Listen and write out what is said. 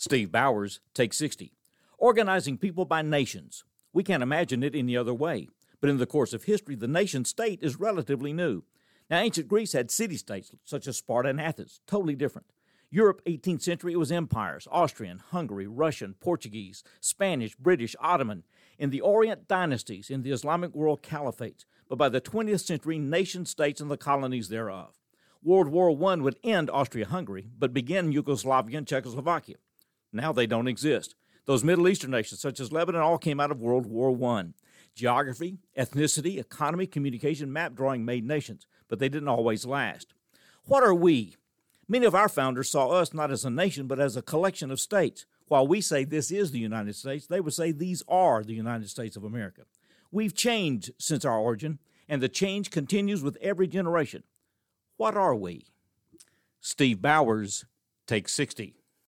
Steve Bowers, Take 60. Organizing people by nations. We can't imagine it any other way. But in the course of history, the nation state is relatively new. Now, ancient Greece had city states such as Sparta and Athens, totally different. Europe, 18th century, it was empires Austrian, Hungary, Russian, Portuguese, Spanish, British, Ottoman. In the Orient, dynasties. In the Islamic world, caliphates. But by the 20th century, nation states and the colonies thereof. World War I would end Austria Hungary, but begin Yugoslavia and Czechoslovakia. Now they don't exist. Those Middle Eastern nations, such as Lebanon, all came out of World War I. Geography, ethnicity, economy, communication, map drawing made nations, but they didn't always last. What are we? Many of our founders saw us not as a nation, but as a collection of states. While we say this is the United States, they would say these are the United States of America. We've changed since our origin, and the change continues with every generation. What are we? Steve Bowers, take 60.